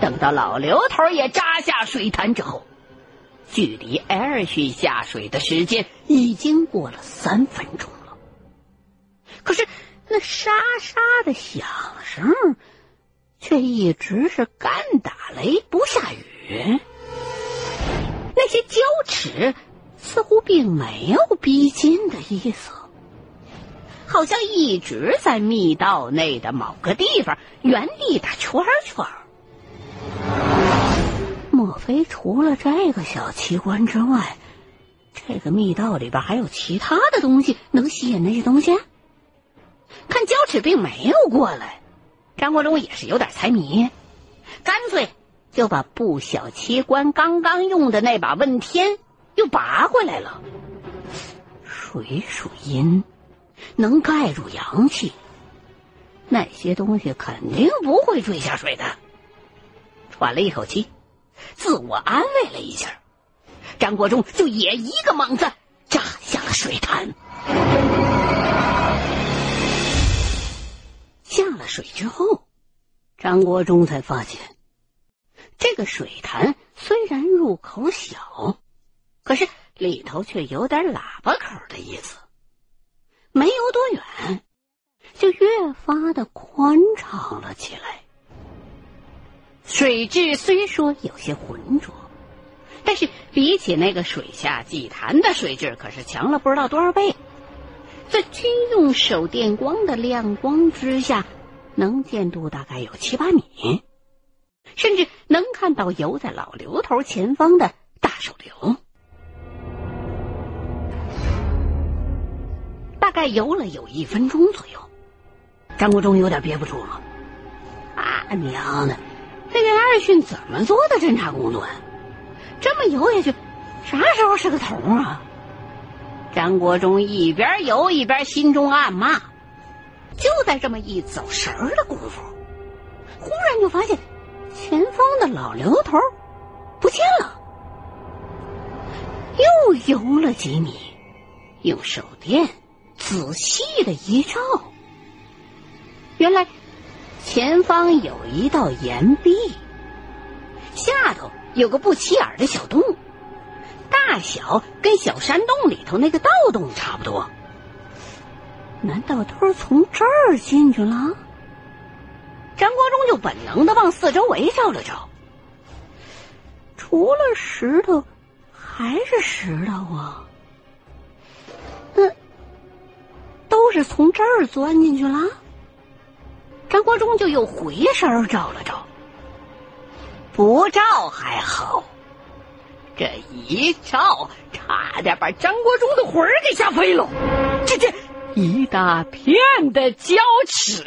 等到老刘头也扎下水潭之后，距离艾尔逊下水的时间已经过了三分钟了。可是那沙沙的响声，却一直是干打雷不下雨。那些胶齿似乎并没有逼近的意思，好像一直在密道内的某个地方原地打圈圈。莫非除了这个小奇观之外，这个密道里边还有其他的东西能吸引那些东西？看胶齿并没有过来，张国忠也是有点财迷，干脆就把不小奇观刚刚用的那把问天又拔回来了。水属阴，能盖住阳气，那些东西肯定不会坠下水的。喘了一口气。自我安慰了一下，张国忠就也一个猛子扎下了水潭。下了水之后，张国忠才发现，这个水潭虽然入口小，可是里头却有点喇叭口的意思。没游多远，就越发的宽敞了起来。水质虽说有些浑浊，但是比起那个水下祭坛的水质，可是强了不知道多少倍。在军用手电光的亮光之下，能见度大概有七八米，甚至能看到游在老刘头前方的大手榴。大概游了有一分钟左右，张国忠有点憋不住了，啊娘的！那个艾逊怎么做的侦查工作呀？这么游下去，啥时候是个头啊？张国忠一边游一边心中暗骂。就在这么一走神儿的功夫，忽然就发现前方的老刘头不见了。又游了几米，用手电仔细的一照，原来。前方有一道岩壁，下头有个不起眼的小洞，大小跟小山洞里头那个盗洞差不多。难道都是从这儿进去了？张国忠就本能的往四周围照了照，除了石头，还是石头啊！那都是从这儿钻进去了。张国忠就又回身照了照，不照还好，这一照，差点把张国忠的魂儿给吓飞了。这这一大片的胶齿，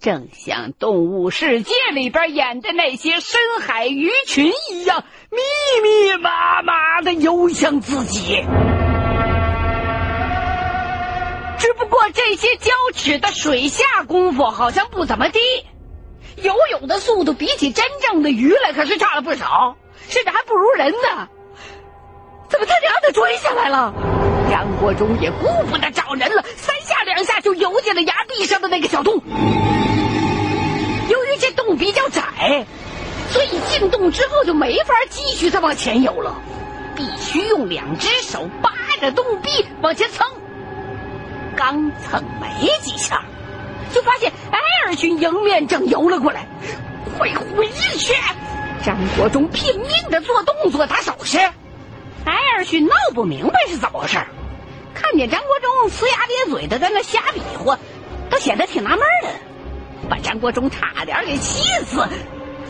正像动物世界里边演的那些深海鱼群一样，密密麻麻的游向自己。只不过这些胶齿的水下功夫好像不怎么低，游泳的速度比起真正的鱼来可是差了不少，甚至还不如人呢。怎么他娘的追下来了？张国忠也顾不得找人了，三下两下就游进了崖壁上的那个小洞。由于这洞比较窄，所以进洞之后就没法继续再往前游了，必须用两只手扒着洞壁往前蹭。刚蹭没几下，就发现艾尔逊迎面正游了过来，快回去！张国忠拼命的做动作打手势，艾尔逊闹不明白是怎么回事，看见张国忠呲牙咧嘴的在那瞎比划，倒显得挺纳闷的，把张国忠差点给气死。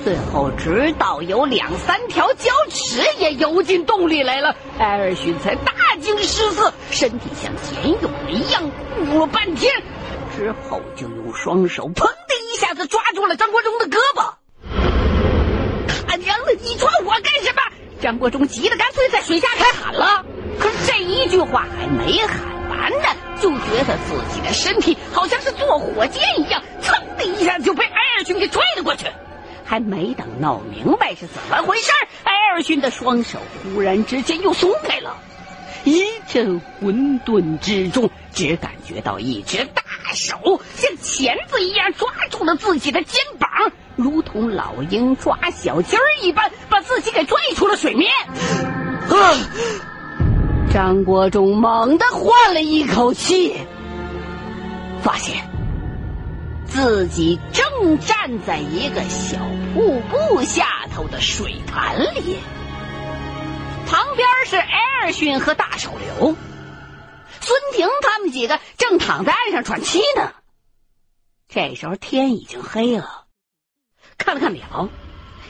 最后，直到有两三条胶尺也游进洞里来了，艾尔逊才大惊失色，身体像潜泳一样咕了半天，之后就用双手砰的一下子抓住了张国忠的胳膊。他娘的，你抓我干什么？张国忠急得干脆在水下开喊了。可是这一句话还没喊完呢，就觉得自己的身体好像是坐火箭一样，噌的一下就被艾尔逊给拽了过去。还没等闹明白是怎么回事，艾尔逊的双手忽然之间又松开了，一阵混沌之中，只感觉到一只大手像钳子一样抓住了自己的肩膀，如同老鹰抓小鸡儿一般，把自己给拽出了水面。啊！张国忠猛地换了一口气，发现自己正站在一个小瀑布下头的水潭里，旁边是艾尔逊和大手榴，孙婷他们几个正躺在岸上喘气呢。这时候天已经黑了，看了看表，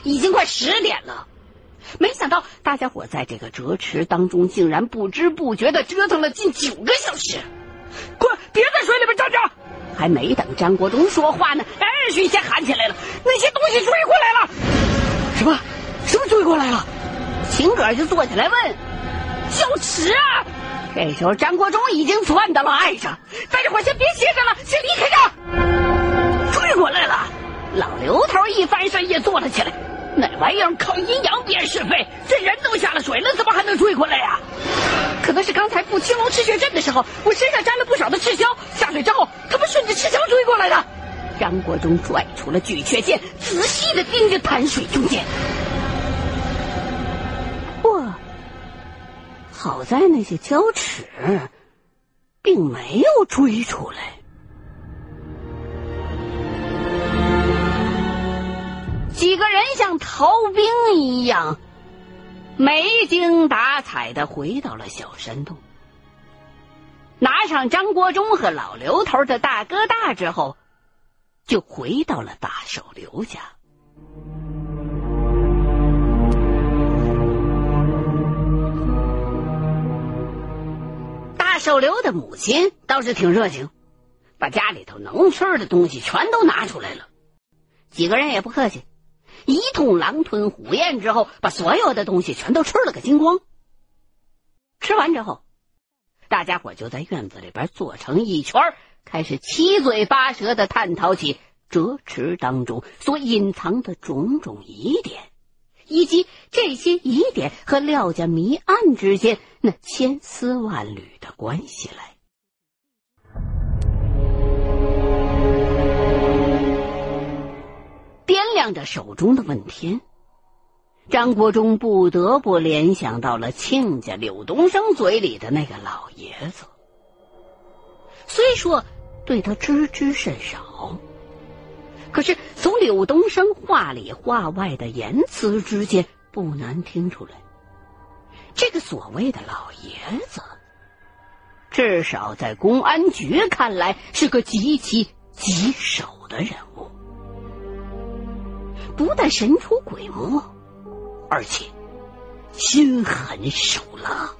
已经快十点了。没想到大家伙在这个折池当中，竟然不知不觉的折腾了近九个小时。快，别在水里边站着！还没等张国忠说话呢，艾尔逊先喊起来了：“那些东西追过来了！”什么？什么追过来了？秦葛就坐起来问：“小池啊！”这时候张国忠已经窜到了岸上，大家伙先别歇着了，先离开这儿。追过来了！老刘头一翻身也坐了起来。那玩意儿靠阴阳辨是非，这人都下了水了，怎么还能追回来呀？可能是刚才布青龙赤血阵的时候，我身上沾了不少的赤霄，下水之后，他们顺着赤霄追过来的。张国忠拽出了巨阙剑，仔细的盯着潭水中间。哇！好在那些胶尺，并没有追出来。几个人像逃兵一样，没精打采的回到了小山洞。拿上张国忠和老刘头的大哥大之后，就回到了大手刘家。大手刘的母亲倒是挺热情，把家里头能吃的东西全都拿出来了。几个人也不客气。一通狼吞虎咽之后，把所有的东西全都吃了个精光。吃完之后，大家伙就在院子里边坐成一圈，开始七嘴八舌的探讨起折池当中所隐藏的种种疑点，以及这些疑点和廖家谜案之间那千丝万缕的关系来。掂量着手中的问天，张国忠不得不联想到了亲家柳东升嘴里的那个老爷子。虽说对他知之甚少，可是从柳东升话里话外的言辞之间，不难听出来，这个所谓的老爷子，至少在公安局看来是个极其棘手的人物。不但神出鬼没，而且心狠手辣。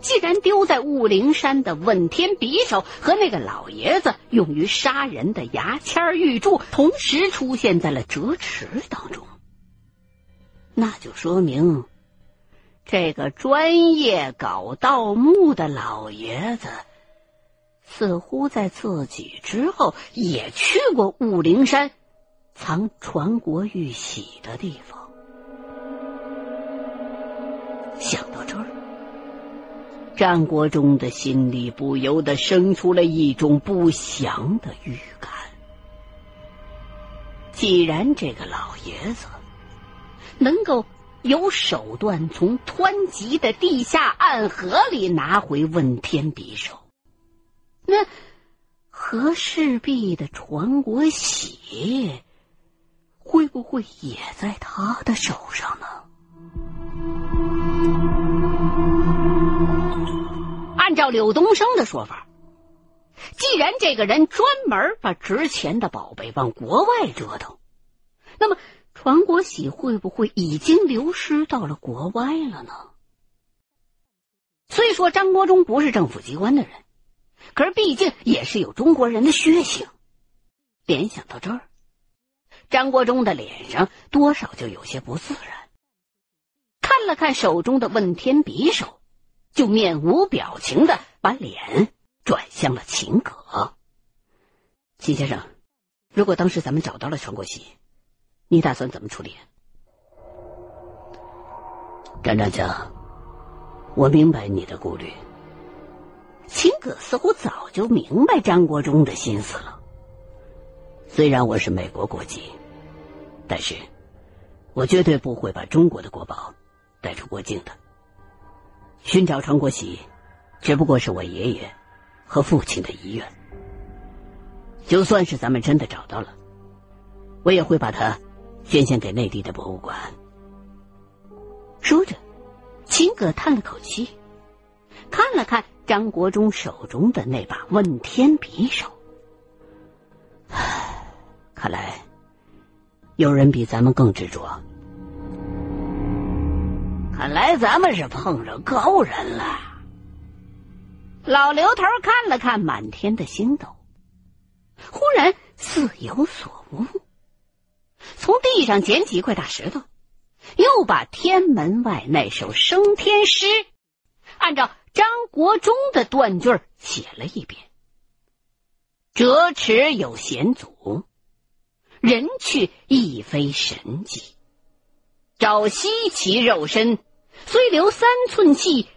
既然丢在雾灵山的问天匕首和那个老爷子用于杀人的牙签玉柱同时出现在了折池当中，那就说明这个专业搞盗墓的老爷子似乎在自己之后也去过雾灵山。藏传国玉玺的地方。想到这儿，战国忠的心里不由得生出了一种不祥的预感。既然这个老爷子能够有手段从湍急的地下暗河里拿回问天匕首，那和氏璧的传国玺。会不会也在他的手上呢？按照柳东升的说法，既然这个人专门把值钱的宝贝往国外折腾，那么传国玺会不会已经流失到了国外了呢？虽说张国忠不是政府机关的人，可是毕竟也是有中国人的血性。联想到这儿。张国忠的脸上多少就有些不自然，看了看手中的问天匕首，就面无表情的把脸转向了秦葛。秦先生，如果当时咱们找到了陈国玺，你打算怎么处理？张长江，我明白你的顾虑。秦葛似乎早就明白张国忠的心思了。虽然我是美国国籍，但是我绝对不会把中国的国宝带出国境的。寻找传国玺，只不过是我爷爷和父亲的遗愿。就算是咱们真的找到了，我也会把它捐献给内地的博物馆。说着，秦葛叹了口气，看了看张国忠手中的那把问天匕首。看来，有人比咱们更执着。看来咱们是碰上高人了。老刘头看了看满天的星斗，忽然似有所悟，从地上捡起一块大石头，又把天门外那首升天诗按照张国忠的断句写了一遍：“折尺有险阻。”人去亦非神迹，朝夕其肉身，虽留三寸气，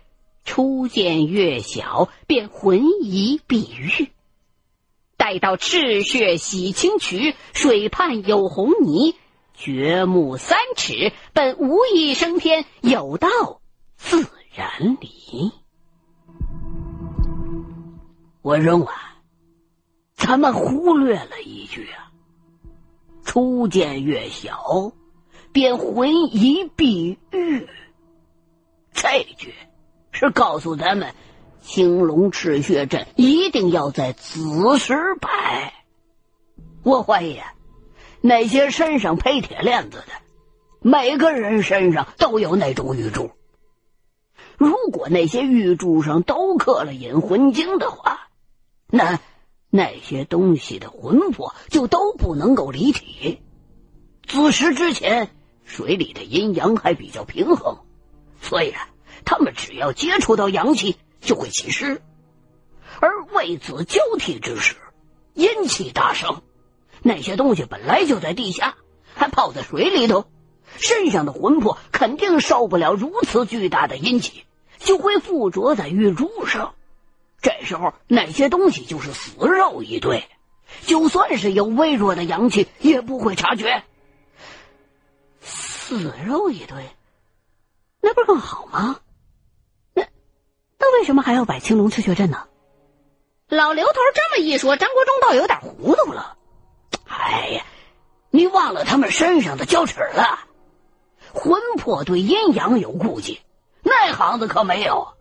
初见月小，便魂移碧玉。待到赤血洗清渠，水畔有红泥，掘目三尺，本无意升天，有道自然离。我认为，咱们忽略了一句啊。初见月小，便魂移碧玉。这句是告诉咱们，青龙赤血阵一定要在子时摆。我怀疑，那些身上配铁链子的，每个人身上都有那种玉珠。如果那些玉珠上都刻了引魂经的话，那……那些东西的魂魄就都不能够离体。子时之前，水里的阴阳还比较平衡，所以啊，他们只要接触到阳气就会起湿。而位子交替之时，阴气大盛，那些东西本来就在地下，还泡在水里头，身上的魂魄肯定受不了如此巨大的阴气，就会附着在玉柱上。这时候，那些东西就是死肉一堆，就算是有微弱的阳气，也不会察觉。死肉一堆，那不是更好吗？那那为什么还要摆青龙赤血阵呢？老刘头这么一说，张国忠倒有点糊涂了。哎呀，你忘了他们身上的胶尺了？魂魄对阴阳有顾忌，那行子可没有。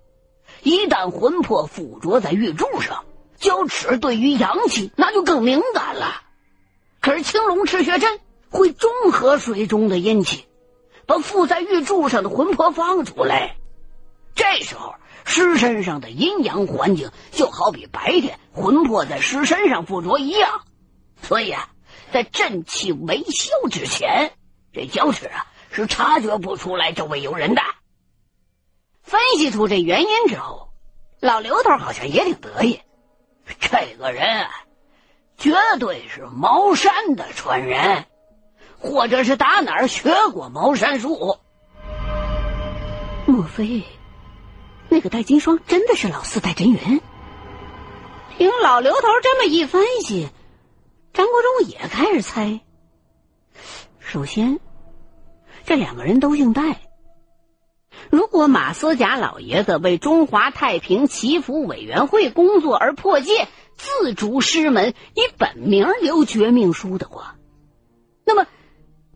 一旦魂魄附着在玉柱上，胶尺对于阳气那就更敏感了。可是青龙赤血针会中和水中的阴气，把附在玉柱上的魂魄放出来。这时候尸身上的阴阳环境就好比白天魂魄在尸身上附着一样。所以啊，在阵气没消之前，这胶尺啊是察觉不出来周围有人的。分析出这原因之后，老刘头好像也挺得意。这个人，绝对是茅山的传人，或者是打哪儿学过茅山术。莫非那个戴金霜真的是老四戴真云？听老刘头这么一分析，张国忠也开始猜。首先，这两个人都姓戴。如果马思甲老爷子为中华太平祈福委员会工作而破戒，自逐师门，以本名留绝命书的话，那么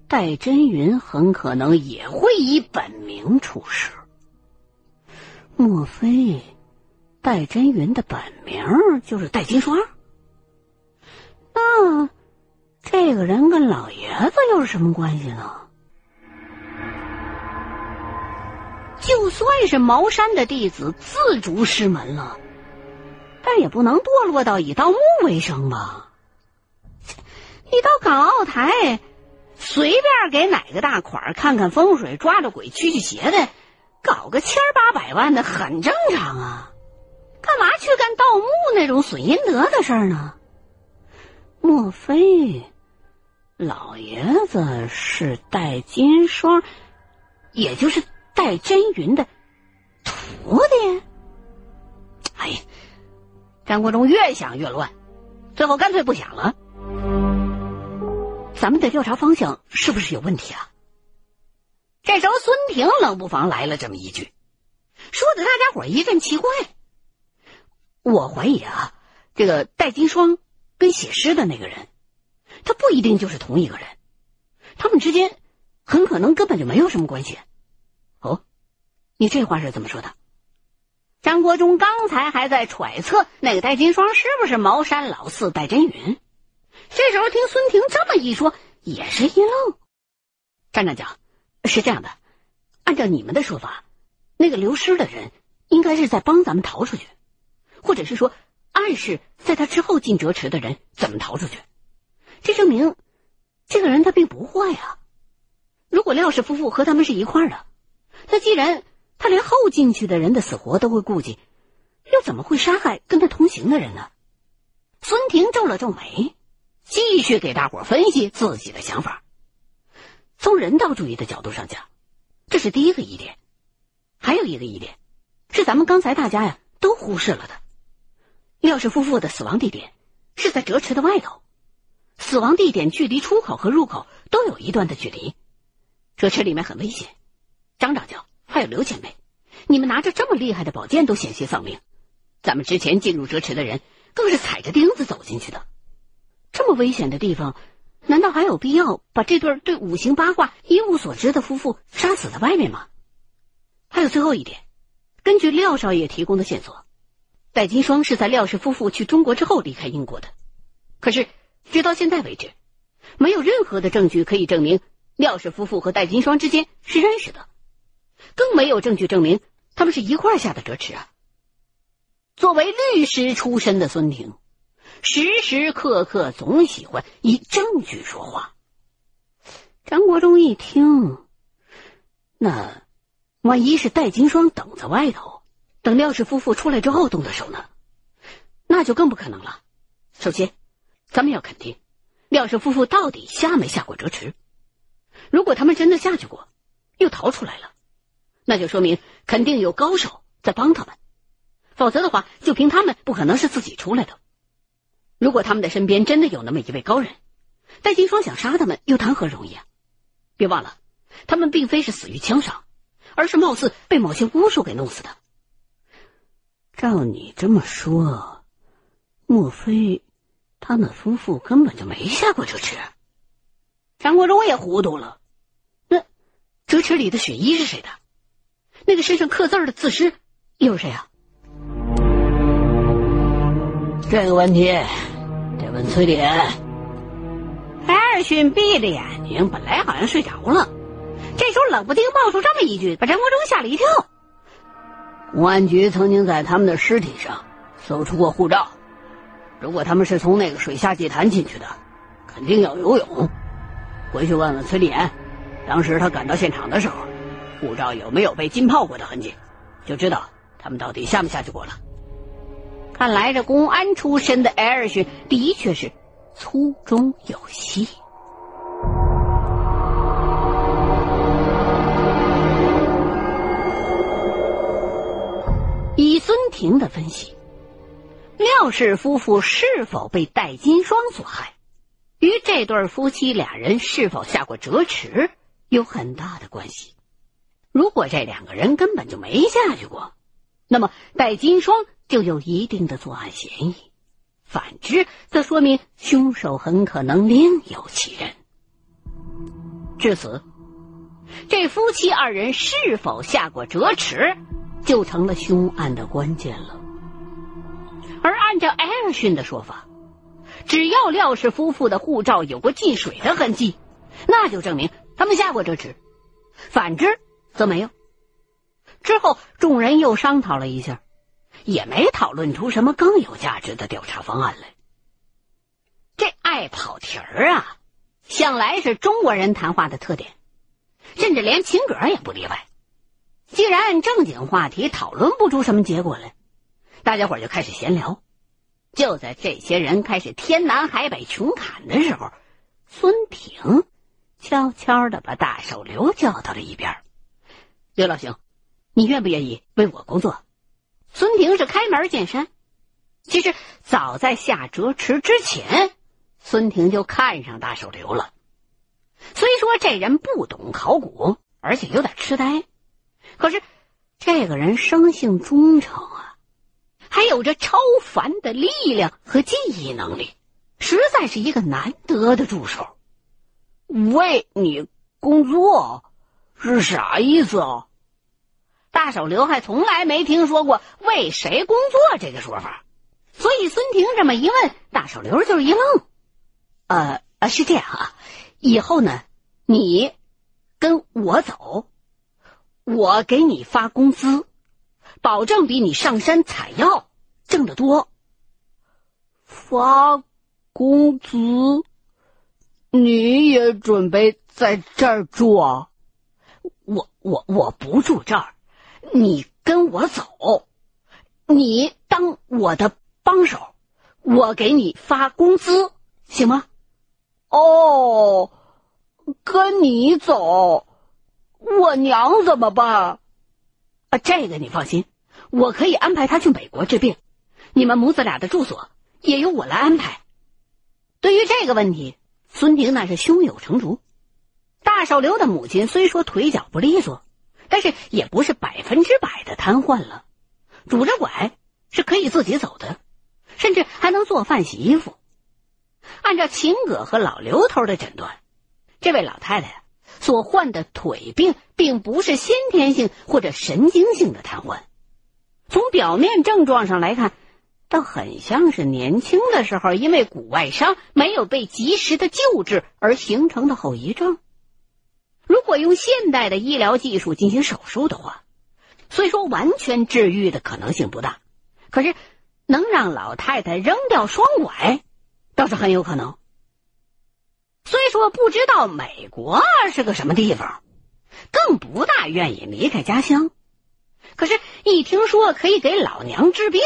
戴真云很可能也会以本名出世。莫非戴真云的本名就是戴金双？那这个人跟老爷子又是什么关系呢？就算是茅山的弟子自逐师门了，但也不能堕落到以盗墓为生吧？你到港澳台，随便给哪个大款看看风水，抓着鬼驱驱邪的，搞个千八百万的很正常啊！干嘛去干盗墓那种损阴德的事儿呢？莫非老爷子是戴金双，也就是？戴真云的徒弟，哎呀！张国忠越想越乱，最后干脆不想了。咱们的调查方向是不是有问题啊？这时候，孙婷冷不防来了这么一句，说的大家伙一阵奇怪。我怀疑啊，这个戴金双跟写诗的那个人，他不一定就是同一个人，他们之间很可能根本就没有什么关系。你这话是怎么说的？张国忠刚才还在揣测那个戴金双是不是茅山老四戴真云，这时候听孙婷这么一说，也是一愣。站长讲，是这样的，按照你们的说法，那个流失的人应该是在帮咱们逃出去。或者是说，暗示在他之后进折池的人怎么逃出去？这证明这个人他并不坏啊。如果廖氏夫妇和他们是一块儿的，那既然他连后进去的人的死活都会顾及，又怎么会杀害跟他同行的人呢？孙婷皱了皱眉，继续给大伙分析自己的想法。从人道主义的角度上讲，这是第一个疑点。还有一个疑点，是咱们刚才大家呀都忽视了的。廖氏夫妇的死亡地点是在折池的外头，死亡地点距离出口和入口都有一段的距离。折池里面很危险，张长还有刘前辈，你们拿着这么厉害的宝剑都险些丧命，咱们之前进入折池的人更是踩着钉子走进去的。这么危险的地方，难道还有必要把这对对五行八卦一无所知的夫妇杀死在外面吗？还有最后一点，根据廖少爷提供的线索。戴金双是在廖氏夫妇去中国之后离开英国的，可是直到现在为止，没有任何的证据可以证明廖氏夫妇和戴金双之间是认识的，更没有证据证明他们是一块下的折池啊。作为律师出身的孙婷，时时刻刻总喜欢以证据说话。张国忠一听，那万一是戴金双等在外头？等廖氏夫妇出来之后动的手呢，那就更不可能了。首先，咱们要肯定廖氏夫妇到底下没下过折池。如果他们真的下去过，又逃出来了，那就说明肯定有高手在帮他们。否则的话，就凭他们不可能是自己出来的。如果他们的身边真的有那么一位高人，戴金双想杀他们又谈何容易啊！别忘了，他们并非是死于枪伤，而是貌似被某些巫术给弄死的。照你这么说，莫非他们夫妇根本就没下过折池？张国忠也糊涂了。那折池里的血衣是谁的？那个身上刻字的字师又是谁啊？这个问题得问崔典。艾尔逊闭着眼睛，本来好像睡着了，这时候冷不丁冒出这么一句，把张国忠吓了一跳。公安局曾经在他们的尸体上搜出过护照，如果他们是从那个水下祭坛进去的，肯定要游泳。回去问问崔丽岩，当时他赶到现场的时候，护照有没有被浸泡过的痕迹，就知道他们到底下没下去过了。看来这公安出身的艾尔逊的确是粗中有细。以孙婷的分析，廖氏夫妇是否被戴金双所害，与这对夫妻俩人是否下过折池有很大的关系。如果这两个人根本就没下去过，那么戴金双就有一定的作案嫌疑；反之，则说明凶手很可能另有其人。至此，这夫妻二人是否下过折池？就成了凶案的关键了。而按照艾尔逊的说法，只要廖氏夫妇的护照有过进水的痕迹，那就证明他们下过这池；反之则没有。之后，众人又商讨了一下，也没讨论出什么更有价值的调查方案来。这爱跑题儿啊，向来是中国人谈话的特点，甚至连秦格也不例外。既然正经话题讨论不出什么结果来，大家伙就开始闲聊。就在这些人开始天南海北穷侃的时候，孙挺悄悄的把大手刘叫到了一边。刘老兄，你愿不愿意为我工作？孙挺是开门见山。其实早在下折池之前，孙婷就看上大手刘了。虽说这人不懂考古，而且有点痴呆，可是这个人生性忠诚啊，还有着超凡的力量和记忆能力，实在是一个难得的助手。为你工作是啥意思啊？大手刘还从来没听说过为谁工作这个说法，所以孙婷这么一问，大手刘就是一愣。呃呃，是这样啊，以后呢，你跟我走，我给你发工资，保证比你上山采药挣得多。发工资？你也准备在这儿住啊？我我不住这儿。你跟我走，你当我的帮手，我给你发工资，行吗？哦，跟你走，我娘怎么办？啊，这个你放心，我可以安排她去美国治病，你们母子俩的住所也由我来安排。对于这个问题，孙婷那是胸有成竹。大手刘的母亲虽说腿脚不利索。但是也不是百分之百的瘫痪了，拄着拐是可以自己走的，甚至还能做饭洗衣服。按照秦葛和老刘头的诊断，这位老太太所患的腿病并不是先天性或者神经性的瘫痪，从表面症状上来看，倒很像是年轻的时候因为骨外伤没有被及时的救治而形成的后遗症。如果用现代的医疗技术进行手术的话，虽说完全治愈的可能性不大，可是能让老太太扔掉双拐，倒是很有可能。虽说不知道美国是个什么地方，更不大愿意离开家乡，可是，一听说可以给老娘治病，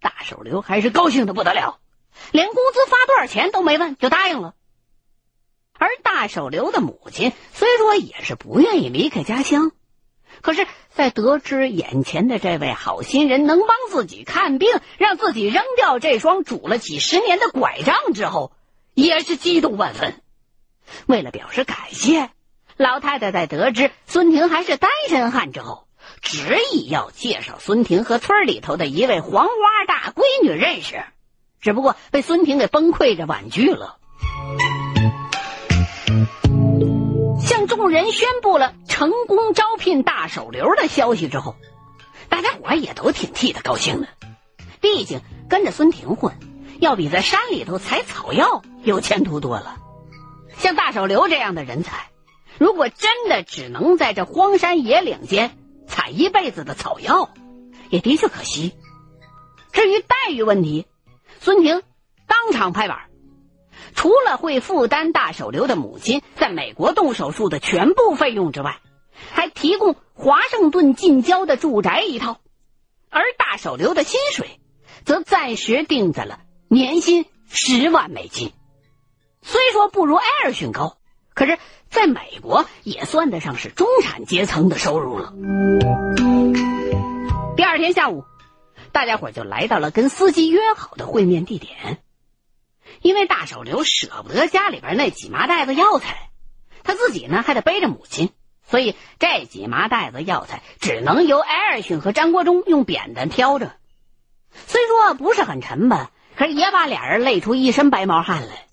大手刘还是高兴的不得了，连工资发多少钱都没问就答应了。而大手刘的母亲虽说也是不愿意离开家乡，可是，在得知眼前的这位好心人能帮自己看病，让自己扔掉这双拄了几十年的拐杖之后，也是激动万分。为了表示感谢，老太太在得知孙婷还是单身汉之后，执意要介绍孙婷和村里头的一位黄花大闺女认识，只不过被孙婷给崩溃着婉拒了。众人宣布了成功招聘大手刘的消息之后，大家伙也都挺替他高兴的。毕竟跟着孙婷混，要比在山里头采草药有前途多了。像大手刘这样的人才，如果真的只能在这荒山野岭间采一辈子的草药，也的确可惜。至于待遇问题，孙婷当场拍板。除了会负担大手刘的母亲在美国动手术的全部费用之外，还提供华盛顿近郊的住宅一套，而大手刘的薪水则暂时定在了年薪十万美金。虽说不如艾尔逊高，可是在美国也算得上是中产阶层的收入了。第二天下午，大家伙就来到了跟司机约好的会面地点。因为大手刘舍不得家里边那几麻袋子药材，他自己呢还得背着母亲，所以这几麻袋子药材只能由艾尔逊和张国忠用扁担挑着。虽说不是很沉吧，可是也把俩人累出一身白毛汗来。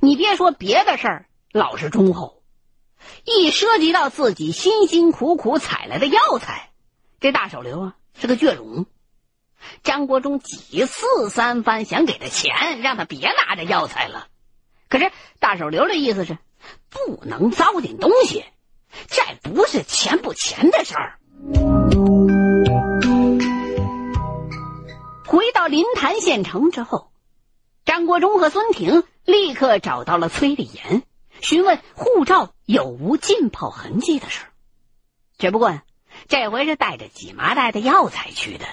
你别说别的事儿老实忠厚，一涉及到自己辛辛苦苦采来的药材，这大手刘啊是个倔龙。张国忠几次三番想给他钱，让他别拿着药材了。可是大手刘的意思是，不能糟践东西，这不是钱不钱的事儿。回到临潭县城之后，张国忠和孙婷立刻找到了崔丽妍，询问护照有无浸泡痕迹的事。只不过，这回是带着几麻袋的药材去的。